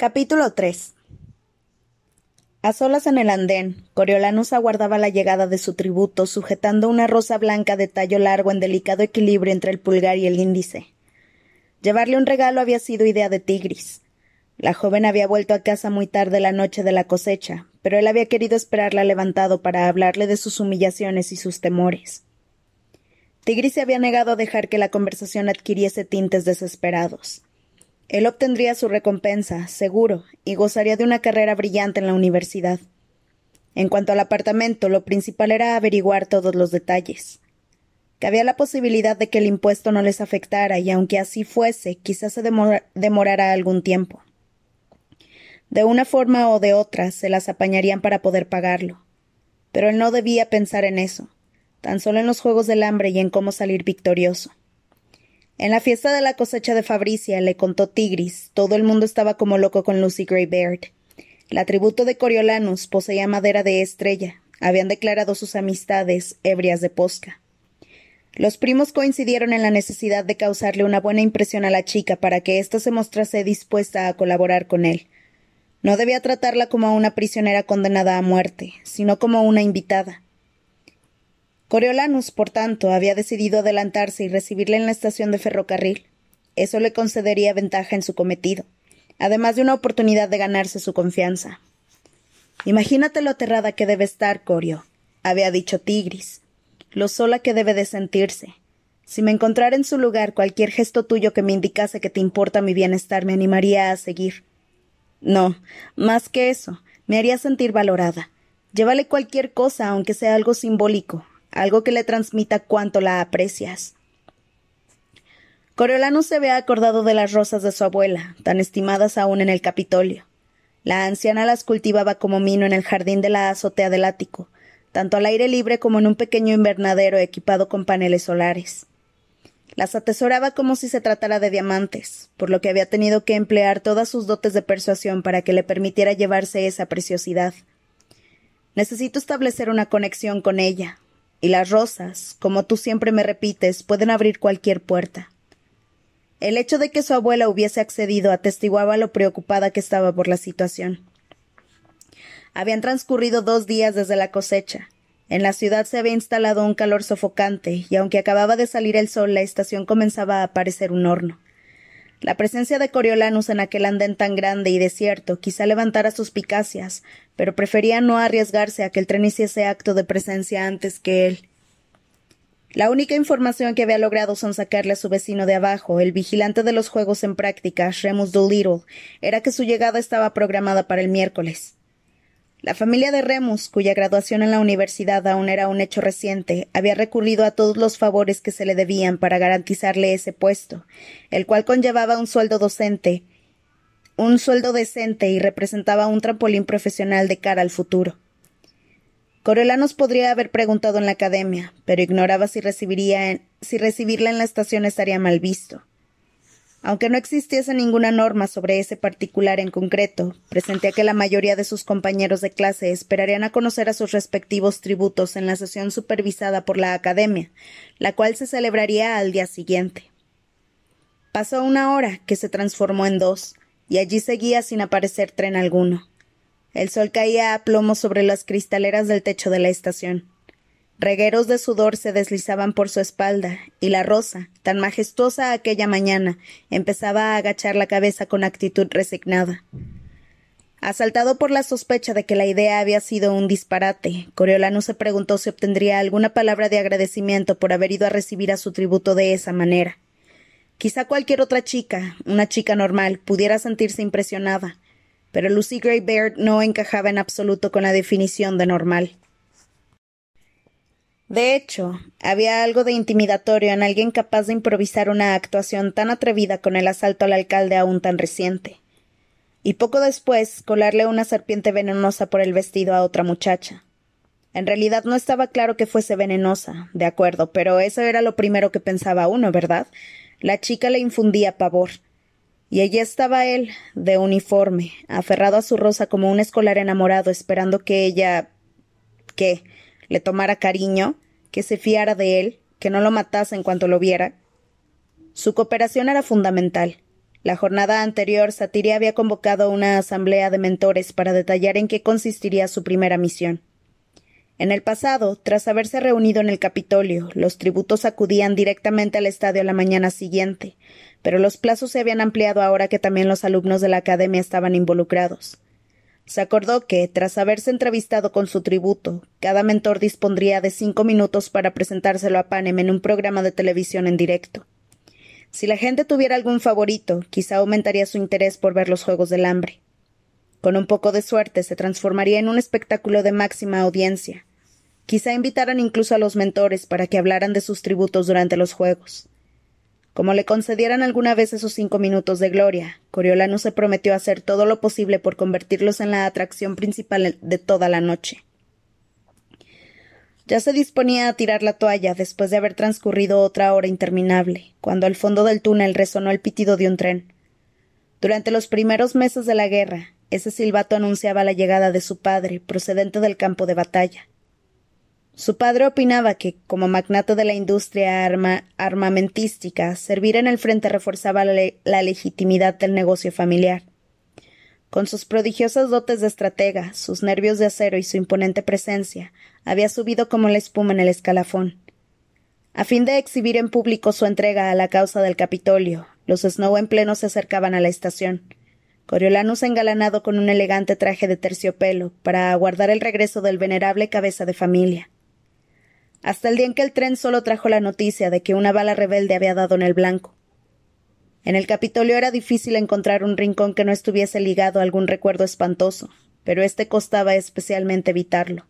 Capítulo 3 A solas en el andén, Coriolanus aguardaba la llegada de su tributo, sujetando una rosa blanca de tallo largo en delicado equilibrio entre el pulgar y el índice. Llevarle un regalo había sido idea de Tigris. La joven había vuelto a casa muy tarde la noche de la cosecha, pero él había querido esperarla levantado para hablarle de sus humillaciones y sus temores. Tigris se había negado a dejar que la conversación adquiriese tintes desesperados. Él obtendría su recompensa, seguro, y gozaría de una carrera brillante en la universidad. En cuanto al apartamento, lo principal era averiguar todos los detalles. Cabía la posibilidad de que el impuesto no les afectara, y aunque así fuese, quizás se demorara algún tiempo. De una forma o de otra se las apañarían para poder pagarlo. Pero él no debía pensar en eso, tan solo en los juegos del hambre y en cómo salir victorioso. En la fiesta de la cosecha de Fabricia, le contó Tigris, todo el mundo estaba como loco con Lucy Greybeard. El atributo de Coriolanus poseía madera de estrella. Habían declarado sus amistades ebrias de posca. Los primos coincidieron en la necesidad de causarle una buena impresión a la chica para que ésta se mostrase dispuesta a colaborar con él. No debía tratarla como a una prisionera condenada a muerte, sino como una invitada. Coriolanus, por tanto, había decidido adelantarse y recibirla en la estación de ferrocarril. Eso le concedería ventaja en su cometido, además de una oportunidad de ganarse su confianza. Imagínate lo aterrada que debe estar, Corio, había dicho Tigris, lo sola que debe de sentirse. Si me encontrara en su lugar cualquier gesto tuyo que me indicase que te importa mi bienestar me animaría a seguir. No, más que eso, me haría sentir valorada. Llévale cualquier cosa, aunque sea algo simbólico, algo que le transmita cuánto la aprecias. Coriolano se había acordado de las rosas de su abuela, tan estimadas aún en el Capitolio. La anciana las cultivaba como mino en el jardín de la azotea del ático, tanto al aire libre como en un pequeño invernadero equipado con paneles solares. Las atesoraba como si se tratara de diamantes, por lo que había tenido que emplear todas sus dotes de persuasión para que le permitiera llevarse esa preciosidad. Necesito establecer una conexión con ella, y las rosas, como tú siempre me repites, pueden abrir cualquier puerta. El hecho de que su abuela hubiese accedido atestiguaba lo preocupada que estaba por la situación. Habían transcurrido dos días desde la cosecha, en la ciudad se había instalado un calor sofocante, y aunque acababa de salir el sol, la estación comenzaba a parecer un horno. La presencia de Coriolanus en aquel andén tan grande y desierto quizá levantara suspicacias, pero prefería no arriesgarse a que el tren hiciese acto de presencia antes que él. La única información que había logrado sonsacarle a su vecino de abajo, el vigilante de los juegos en práctica, Remus Doolittle, era que su llegada estaba programada para el miércoles. La familia de Remus, cuya graduación en la universidad aún era un hecho reciente, había recurrido a todos los favores que se le debían para garantizarle ese puesto, el cual conllevaba un sueldo docente, un sueldo decente y representaba un trampolín profesional de cara al futuro. Coriolanus podría haber preguntado en la academia, pero ignoraba si, recibiría si recibirla en la estación estaría mal visto. Aunque no existiese ninguna norma sobre ese particular en concreto, presentía que la mayoría de sus compañeros de clase esperarían a conocer a sus respectivos tributos en la sesión supervisada por la Academia, la cual se celebraría al día siguiente. Pasó una hora, que se transformó en dos, y allí seguía sin aparecer tren alguno. El sol caía a plomo sobre las cristaleras del techo de la estación. Regueros de sudor se deslizaban por su espalda, y la rosa, tan majestuosa aquella mañana, empezaba a agachar la cabeza con actitud resignada. Asaltado por la sospecha de que la idea había sido un disparate, Coriolano se preguntó si obtendría alguna palabra de agradecimiento por haber ido a recibir a su tributo de esa manera. Quizá cualquier otra chica, una chica normal, pudiera sentirse impresionada, pero Lucy Greybeard no encajaba en absoluto con la definición de normal. De hecho, había algo de intimidatorio en alguien capaz de improvisar una actuación tan atrevida con el asalto al alcalde aún tan reciente. Y poco después colarle una serpiente venenosa por el vestido a otra muchacha. En realidad no estaba claro que fuese venenosa, de acuerdo, pero eso era lo primero que pensaba uno, ¿verdad? La chica le infundía pavor. Y allí estaba él, de uniforme, aferrado a su rosa como un escolar enamorado, esperando que ella. ¿qué? Le tomara cariño, que se fiara de él, que no lo matase en cuanto lo viera. Su cooperación era fundamental. La jornada anterior, Satiri había convocado una asamblea de mentores para detallar en qué consistiría su primera misión. En el pasado, tras haberse reunido en el Capitolio, los tributos acudían directamente al estadio a la mañana siguiente, pero los plazos se habían ampliado ahora que también los alumnos de la academia estaban involucrados. Se acordó que, tras haberse entrevistado con su tributo, cada mentor dispondría de cinco minutos para presentárselo a Panem en un programa de televisión en directo. Si la gente tuviera algún favorito, quizá aumentaría su interés por ver los Juegos del Hambre. Con un poco de suerte se transformaría en un espectáculo de máxima audiencia. Quizá invitaran incluso a los mentores para que hablaran de sus tributos durante los Juegos. Como le concedieran alguna vez esos cinco minutos de gloria, Coriolano se prometió hacer todo lo posible por convertirlos en la atracción principal de toda la noche. Ya se disponía a tirar la toalla después de haber transcurrido otra hora interminable, cuando al fondo del túnel resonó el pitido de un tren. Durante los primeros meses de la guerra, ese silbato anunciaba la llegada de su padre, procedente del campo de batalla. Su padre opinaba que, como magnate de la industria armamentística, servir en el frente reforzaba la legitimidad del negocio familiar. Con sus prodigiosas dotes de estratega, sus nervios de acero y su imponente presencia, había subido como la espuma en el escalafón. A fin de exhibir en público su entrega a la causa del Capitolio, los Snow en pleno se acercaban a la estación. Coriolanus engalanado con un elegante traje de terciopelo, para aguardar el regreso del venerable cabeza de familia. Hasta el día en que el tren solo trajo la noticia de que una bala rebelde había dado en el blanco. En el Capitolio era difícil encontrar un rincón que no estuviese ligado a algún recuerdo espantoso, pero este costaba especialmente evitarlo.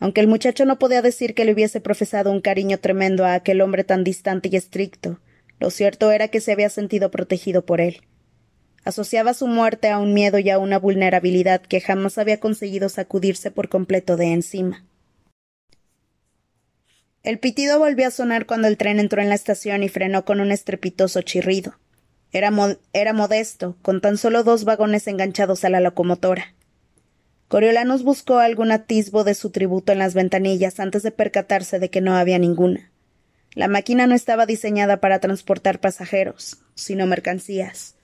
Aunque el muchacho no podía decir que le hubiese profesado un cariño tremendo a aquel hombre tan distante y estricto, lo cierto era que se había sentido protegido por él. Asociaba su muerte a un miedo y a una vulnerabilidad que jamás había conseguido sacudirse por completo de encima. El pitido volvió a sonar cuando el tren entró en la estación y frenó con un estrepitoso chirrido. Era, era modesto, con tan solo dos vagones enganchados a la locomotora. Coriolanus buscó algún atisbo de su tributo en las ventanillas antes de percatarse de que no había ninguna. La máquina no estaba diseñada para transportar pasajeros, sino mercancías.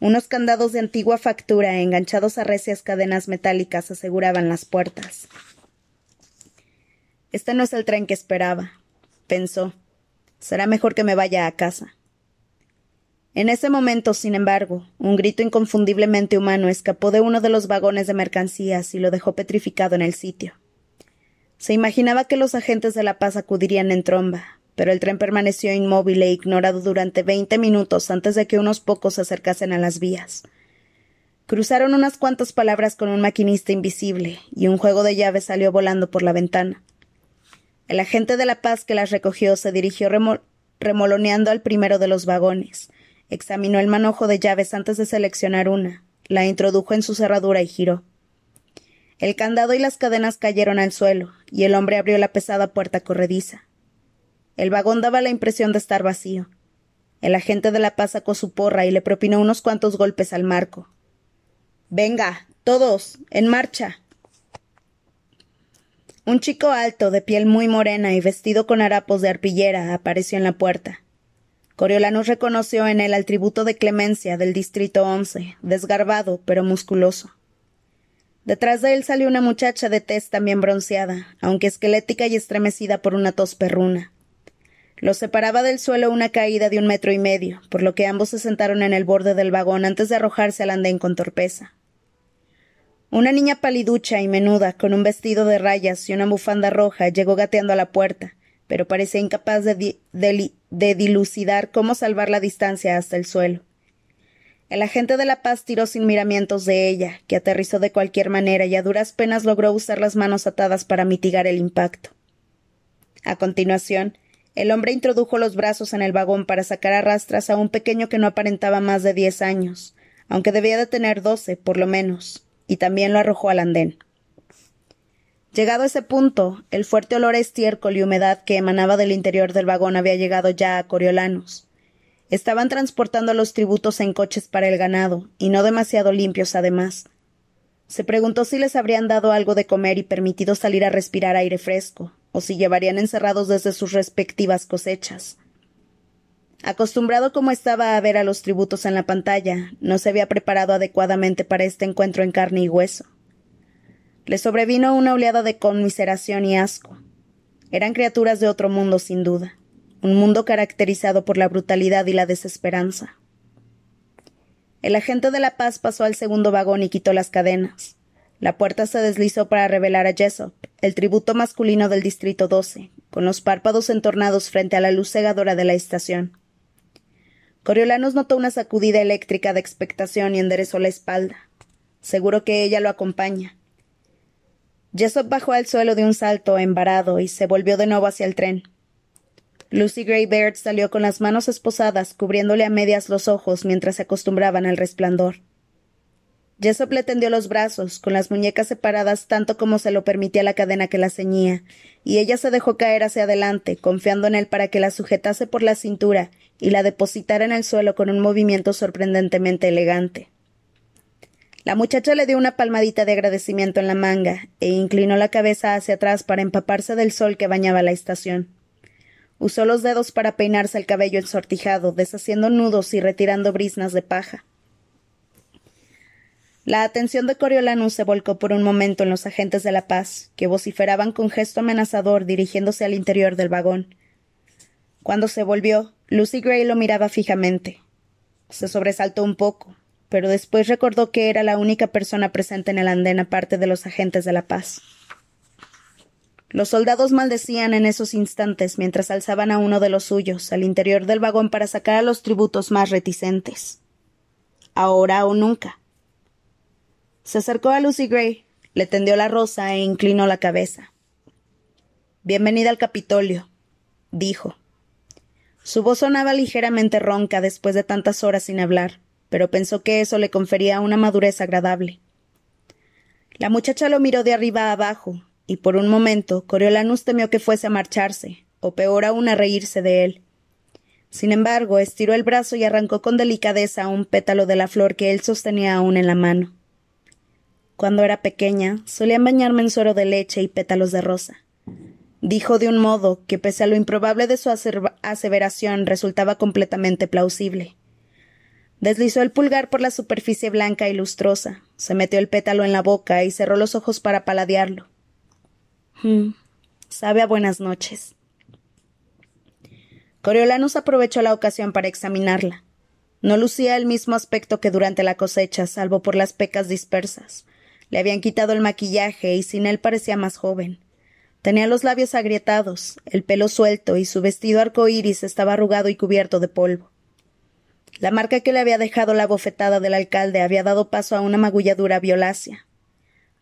Unos candados de antigua factura enganchados a recias cadenas metálicas aseguraban las puertas. Este no es el tren que esperaba, pensó. Será mejor que me vaya a casa. En ese momento, sin embargo, un grito inconfundiblemente humano escapó de uno de los vagones de mercancías y lo dejó petrificado en el sitio. Se imaginaba que los agentes de la paz acudirían en tromba, pero el tren permaneció inmóvil e ignorado durante veinte minutos antes de que unos pocos se acercasen a las vías. Cruzaron unas cuantas palabras con un maquinista invisible, y un juego de llaves salió volando por la ventana. El agente de la paz que las recogió se dirigió remoloneando al primero de los vagones, Examinó el manojo de llaves antes de seleccionar una, la introdujo en su cerradura y giró. El candado y las cadenas cayeron al suelo, y el hombre abrió la pesada puerta corrediza. El vagón daba la impresión de estar vacío. El agente de la paz sacó su porra y le propinó unos cuantos golpes al marco. Venga, todos, en marcha. Un chico alto, de piel muy morena y vestido con harapos de arpillera, apareció en la puerta. Coriolanus reconoció en él al tributo de clemencia del distrito once, desgarbado pero musculoso. Detrás de él salió una muchacha de tez también bronceada, aunque esquelética y estremecida por una tos perruna. Los separaba del suelo una caída de un metro y medio, por lo que ambos se sentaron en el borde del vagón antes de arrojarse al andén con torpeza. Una niña paliducha y menuda, con un vestido de rayas y una bufanda roja, llegó gateando a la puerta, pero parecía incapaz de, de dilucidar cómo salvar la distancia hasta el suelo. El agente de la paz tiró sin miramientos de ella, que aterrizó de cualquier manera y a duras penas logró usar las manos atadas para mitigar el impacto. A continuación, el hombre introdujo los brazos en el vagón para sacar a rastras a un pequeño que no aparentaba más de diez años, aunque debía de tener doce, por lo menos, y también lo arrojó al andén. Llegado ese punto, el fuerte olor a estiércol y humedad que emanaba del interior del vagón había llegado ya a Coriolanus. Estaban transportando los tributos en coches para el ganado, y no demasiado limpios además. Se preguntó si les habrían dado algo de comer y permitido salir a respirar aire fresco, o si llevarían encerrados desde sus respectivas cosechas. Acostumbrado como estaba a ver a los tributos en la pantalla, no se había preparado adecuadamente para este encuentro en carne y hueso. Le sobrevino una oleada de conmiseración y asco. Eran criaturas de otro mundo, sin duda, un mundo caracterizado por la brutalidad y la desesperanza. El agente de la paz pasó al segundo vagón y quitó las cadenas. La puerta se deslizó para revelar a Jessop, el tributo masculino del Distrito 12, con los párpados entornados frente a la luz cegadora de la estación. Coriolanos notó una sacudida eléctrica de expectación y enderezó la espalda. Seguro que ella lo acompaña. Jessop bajó al suelo de un salto embarado y se volvió de nuevo hacia el tren. Lucy Baird salió con las manos esposadas, cubriéndole a medias los ojos mientras se acostumbraban al resplandor. Jessop le tendió los brazos, con las muñecas separadas tanto como se lo permitía la cadena que la ceñía, y ella se dejó caer hacia adelante, confiando en él para que la sujetase por la cintura y la depositara en el suelo con un movimiento sorprendentemente elegante. La muchacha le dio una palmadita de agradecimiento en la manga e inclinó la cabeza hacia atrás para empaparse del sol que bañaba la estación. Usó los dedos para peinarse el cabello ensortijado, deshaciendo nudos y retirando brisnas de paja. La atención de Coriolanus se volcó por un momento en los agentes de la paz, que vociferaban con gesto amenazador dirigiéndose al interior del vagón. Cuando se volvió, Lucy Gray lo miraba fijamente. Se sobresaltó un poco, pero después recordó que era la única persona presente en el andén aparte de los agentes de la paz. Los soldados maldecían en esos instantes mientras alzaban a uno de los suyos al interior del vagón para sacar a los tributos más reticentes. Ahora o nunca. Se acercó a Lucy Gray, le tendió la rosa e inclinó la cabeza. Bienvenida al Capitolio, dijo. Su voz sonaba ligeramente ronca después de tantas horas sin hablar, pero pensó que eso le confería una madurez agradable. La muchacha lo miró de arriba a abajo, y por un momento Coriolanus temió que fuese a marcharse, o peor aún a reírse de él. Sin embargo, estiró el brazo y arrancó con delicadeza un pétalo de la flor que él sostenía aún en la mano. Cuando era pequeña, solían bañarme en suero de leche y pétalos de rosa. Dijo de un modo que, pese a lo improbable de su aseveración, resultaba completamente plausible. Deslizó el pulgar por la superficie blanca y lustrosa, se metió el pétalo en la boca y cerró los ojos para paladearlo. Hmm, sabe a buenas noches. Coriolanus aprovechó la ocasión para examinarla. No lucía el mismo aspecto que durante la cosecha, salvo por las pecas dispersas. Le habían quitado el maquillaje y sin él parecía más joven. Tenía los labios agrietados, el pelo suelto y su vestido arcoíris estaba arrugado y cubierto de polvo. La marca que le había dejado la bofetada del alcalde había dado paso a una magulladura violácea.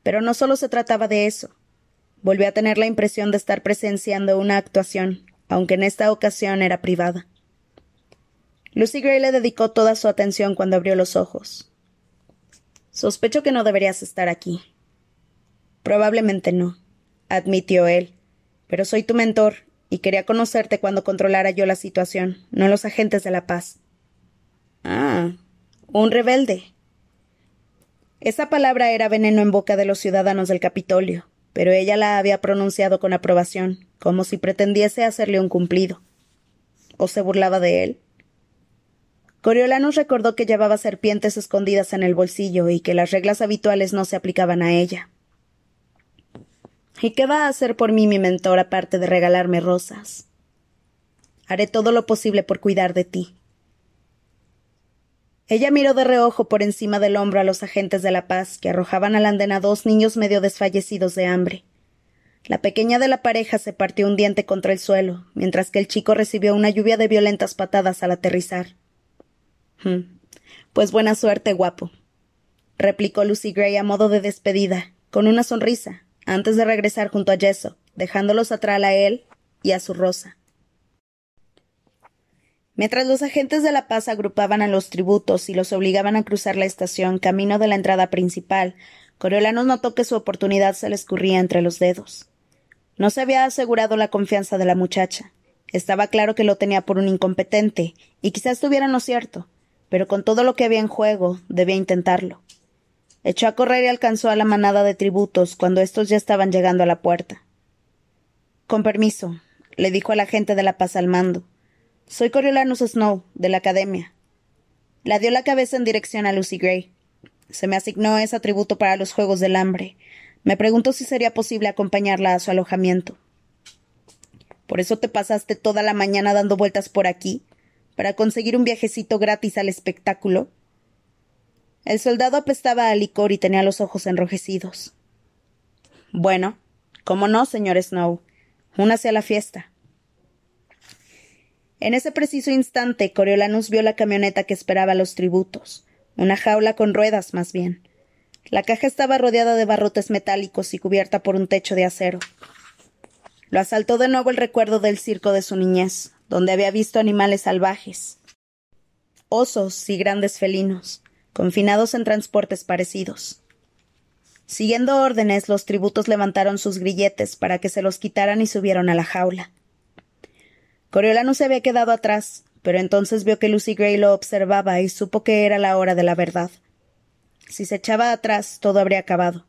Pero no solo se trataba de eso. Volvió a tener la impresión de estar presenciando una actuación, aunque en esta ocasión era privada. Lucy Gray le dedicó toda su atención cuando abrió los ojos. Sospecho que no deberías estar aquí. Probablemente no, admitió él. Pero soy tu mentor, y quería conocerte cuando controlara yo la situación, no los agentes de la paz. Ah, un rebelde. Esa palabra era veneno en boca de los ciudadanos del Capitolio, pero ella la había pronunciado con aprobación, como si pretendiese hacerle un cumplido. ¿O se burlaba de él? Coriolanus recordó que llevaba serpientes escondidas en el bolsillo y que las reglas habituales no se aplicaban a ella. ¿Y qué va a hacer por mí mi mentor aparte de regalarme rosas? Haré todo lo posible por cuidar de ti, ella miró de reojo por encima del hombro a los agentes de la paz, que arrojaban al andén a dos niños medio desfallecidos de hambre. La pequeña de la pareja se partió un diente contra el suelo, mientras que el chico recibió una lluvia de violentas patadas al aterrizar. Hmm. Pues buena suerte, guapo, replicó Lucy Gray a modo de despedida, con una sonrisa, antes de regresar junto a Yeso, dejándolos atrás a él y a su rosa. Mientras los agentes de la paz agrupaban a los tributos y los obligaban a cruzar la estación camino de la entrada principal, Coriolanus notó que su oportunidad se le escurría entre los dedos. No se había asegurado la confianza de la muchacha. Estaba claro que lo tenía por un incompetente, y quizás estuviera en lo cierto, pero con todo lo que había en juego, debía intentarlo. Echó a correr y alcanzó a la manada de tributos cuando estos ya estaban llegando a la puerta. Con permiso, le dijo al agente de la paz al mando. Soy Coriolanus Snow, de la Academia. La dio la cabeza en dirección a Lucy Gray. Se me asignó ese atributo para los Juegos del Hambre. Me preguntó si sería posible acompañarla a su alojamiento. ¿Por eso te pasaste toda la mañana dando vueltas por aquí? ¿Para conseguir un viajecito gratis al espectáculo? El soldado apestaba a licor y tenía los ojos enrojecidos. Bueno, ¿cómo no, señor Snow? Únase a la fiesta. En ese preciso instante, Coriolanus vio la camioneta que esperaba los tributos, una jaula con ruedas, más bien. La caja estaba rodeada de barrotes metálicos y cubierta por un techo de acero. Lo asaltó de nuevo el recuerdo del circo de su niñez, donde había visto animales salvajes, osos y grandes felinos, confinados en transportes parecidos. Siguiendo órdenes, los tributos levantaron sus grilletes para que se los quitaran y subieron a la jaula. Coriolano se había quedado atrás, pero entonces vio que Lucy Gray lo observaba y supo que era la hora de la verdad. Si se echaba atrás, todo habría acabado.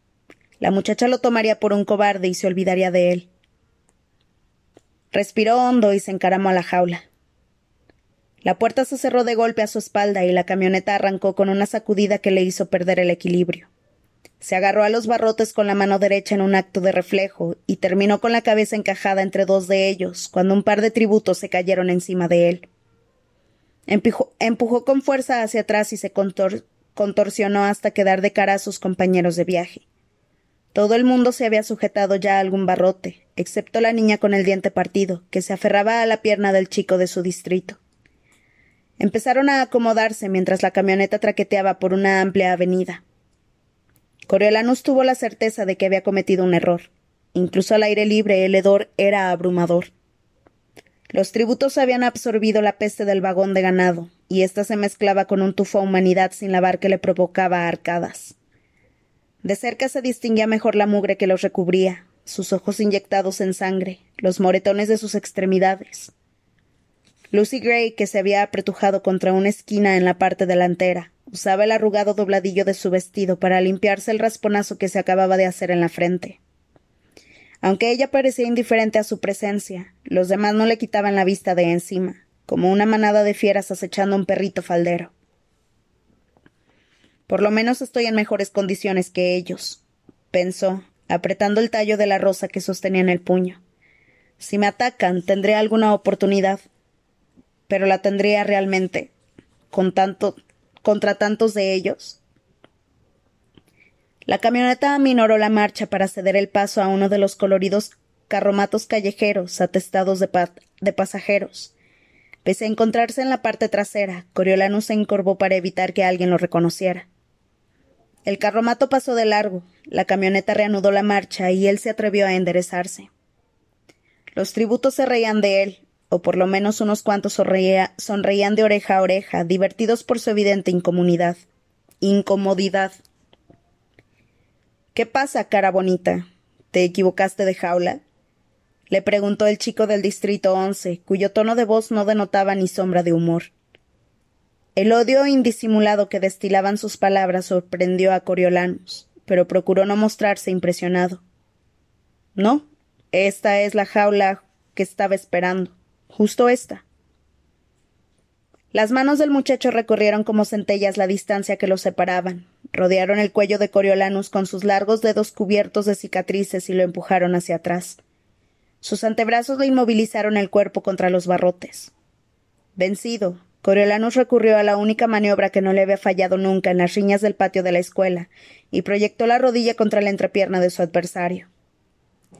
La muchacha lo tomaría por un cobarde y se olvidaría de él. Respiró hondo y se encaramó a la jaula. La puerta se cerró de golpe a su espalda y la camioneta arrancó con una sacudida que le hizo perder el equilibrio. Se agarró a los barrotes con la mano derecha en un acto de reflejo y terminó con la cabeza encajada entre dos de ellos cuando un par de tributos se cayeron encima de él. empujó con fuerza hacia atrás y se contorsionó hasta quedar de cara a sus compañeros de viaje. Todo el mundo se había sujetado ya a algún barrote, excepto la niña con el diente partido, que se aferraba a la pierna del chico de su distrito. Empezaron a acomodarse mientras la camioneta traqueteaba por una amplia avenida. Coriolanus tuvo la certeza de que había cometido un error. Incluso al aire libre el hedor era abrumador. Los tributos habían absorbido la peste del vagón de ganado, y ésta se mezclaba con un tufo a humanidad sin lavar que le provocaba arcadas. De cerca se distinguía mejor la mugre que los recubría, sus ojos inyectados en sangre, los moretones de sus extremidades. Lucy Gray, que se había apretujado contra una esquina en la parte delantera, Usaba el arrugado dobladillo de su vestido para limpiarse el rasponazo que se acababa de hacer en la frente. Aunque ella parecía indiferente a su presencia, los demás no le quitaban la vista de encima, como una manada de fieras acechando un perrito faldero. Por lo menos estoy en mejores condiciones que ellos, pensó, apretando el tallo de la rosa que sostenía en el puño. Si me atacan, tendré alguna oportunidad. Pero la tendría realmente, con tanto contra tantos de ellos? La camioneta aminoró la marcha para ceder el paso a uno de los coloridos carromatos callejeros atestados de, pasajeros. Pese a encontrarse en la parte trasera, Coriolanus se encorvó para evitar que alguien lo reconociera. El carromato pasó de largo, la camioneta reanudó la marcha y él se atrevió a enderezarse. Los tributos se reían de él, o por lo menos unos cuantos sonreían de oreja a oreja, divertidos por su evidente incomunidad. Incomodidad. ¿Qué pasa, cara bonita? ¿Te equivocaste de jaula? le preguntó el chico del distrito once, cuyo tono de voz no denotaba ni sombra de humor. El odio indisimulado que destilaban sus palabras sorprendió a Coriolanus, pero procuró no mostrarse impresionado. No, esta es la jaula que estaba esperando justo esta. Las manos del muchacho recorrieron como centellas la distancia que los separaban, rodearon el cuello de Coriolanus con sus largos dedos cubiertos de cicatrices y lo empujaron hacia atrás. Sus antebrazos le inmovilizaron el cuerpo contra los barrotes. Vencido, Coriolanus recurrió a la única maniobra que no le había fallado nunca en las riñas del patio de la escuela y proyectó la rodilla contra la entrepierna de su adversario.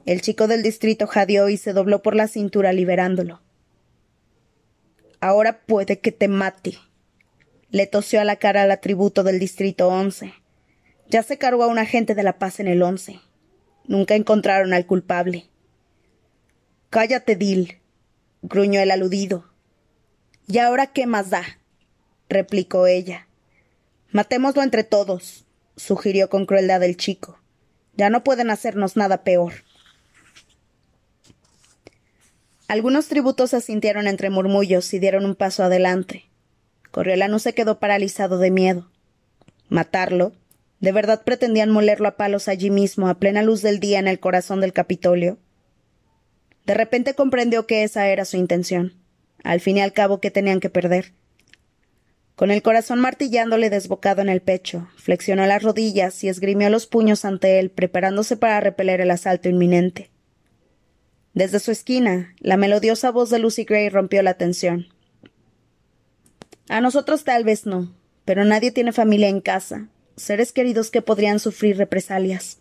El chico del distrito jadeó y se dobló por la cintura liberándolo. Ahora puede que te mate. Le tosió a la cara al atributo del distrito once. Ya se cargó a un agente de la paz en el once. Nunca encontraron al culpable. Cállate, Dil, gruñó el aludido. ¿Y ahora qué más da? replicó ella. Matémoslo entre todos, sugirió con crueldad el chico. Ya no pueden hacernos nada peor. Algunos tributos asintieron entre murmullos y dieron un paso adelante. Coriolanus se quedó paralizado de miedo. ¿Matarlo? ¿De verdad pretendían molerlo a palos allí mismo, a plena luz del día en el corazón del Capitolio? De repente comprendió que esa era su intención. Al fin y al cabo, ¿qué tenían que perder? Con el corazón martillándole desbocado en el pecho, flexionó las rodillas y esgrimió los puños ante él, preparándose para repeler el asalto inminente. Desde su esquina, la melodiosa voz de Lucy Gray rompió la tensión. A nosotros tal vez no, pero nadie tiene familia en casa, seres queridos que podrían sufrir represalias.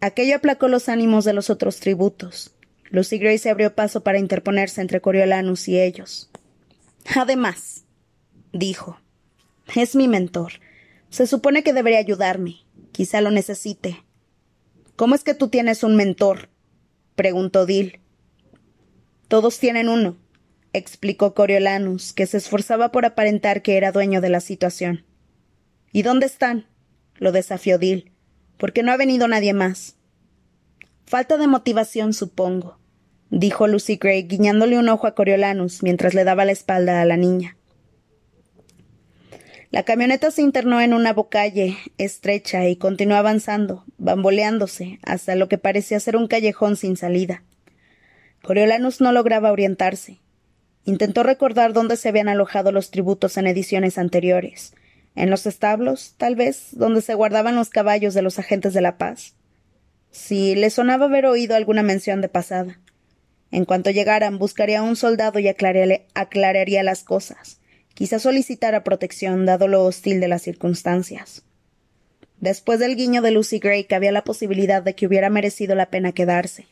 Aquello aplacó los ánimos de los otros tributos. Lucy Gray se abrió paso para interponerse entre Coriolanus y ellos. Además, dijo, es mi mentor. Se supone que debería ayudarme. Quizá lo necesite. ¿Cómo es que tú tienes un mentor? Preguntó Dil. Todos tienen uno, explicó Coriolanus, que se esforzaba por aparentar que era dueño de la situación. ¿Y dónde están? lo desafió Dil. Porque no ha venido nadie más. Falta de motivación, supongo dijo Lucy Gray, guiñándole un ojo a Coriolanus mientras le daba la espalda a la niña. La camioneta se internó en una bocalle estrecha y continuó avanzando, bamboleándose, hasta lo que parecía ser un callejón sin salida. Coriolanus no lograba orientarse. Intentó recordar dónde se habían alojado los tributos en ediciones anteriores. En los establos, tal vez, donde se guardaban los caballos de los agentes de la paz. Si le sonaba haber oído alguna mención de pasada. En cuanto llegaran, buscaría a un soldado y aclararía las cosas. Quizá solicitara protección, dado lo hostil de las circunstancias. Después del guiño de Lucy Gray cabía la posibilidad de que hubiera merecido la pena quedarse.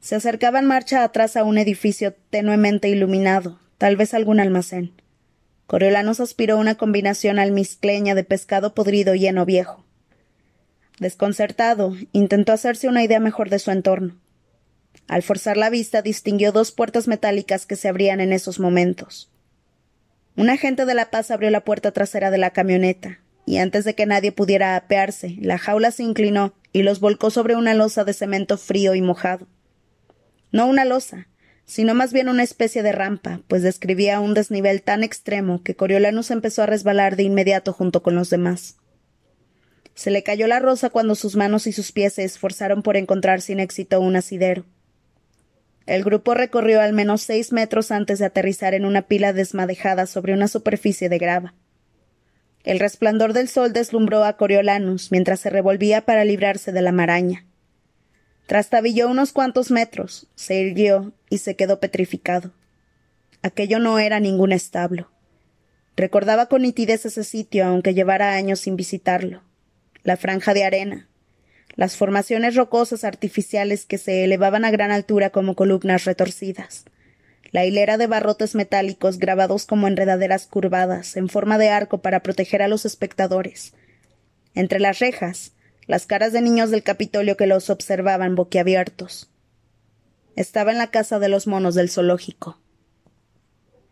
Se acercaba en marcha atrás a un edificio tenuemente iluminado, tal vez algún almacén. Coriolanos aspiró una combinación almizcleña de pescado podrido y heno viejo. Desconcertado, intentó hacerse una idea mejor de su entorno. Al forzar la vista distinguió dos puertas metálicas que se abrían en esos momentos. Un agente de la paz abrió la puerta trasera de la camioneta, y antes de que nadie pudiera apearse, la jaula se inclinó y los volcó sobre una losa de cemento frío y mojado. No una losa, sino más bien una especie de rampa, pues describía un desnivel tan extremo que Coriolanus empezó a resbalar de inmediato junto con los demás. Se le cayó la rosa cuando sus manos y sus pies se esforzaron por encontrar sin éxito un asidero. El grupo recorrió al menos seis metros antes de aterrizar en una pila desmadejada sobre una superficie de grava. El resplandor del sol deslumbró a Coriolanus mientras se revolvía para librarse de la maraña. Trastabilló unos cuantos metros, se irguió y se quedó petrificado. Aquello no era ningún establo. Recordaba con nitidez ese sitio, aunque llevara años sin visitarlo. La franja de arena, las formaciones rocosas artificiales que se elevaban a gran altura como columnas retorcidas, la hilera de barrotes metálicos grabados como enredaderas curvadas en forma de arco para proteger a los espectadores. Entre las rejas, las caras de niños del Capitolio que los observaban boquiabiertos. Estaba en la casa de los monos del zoológico.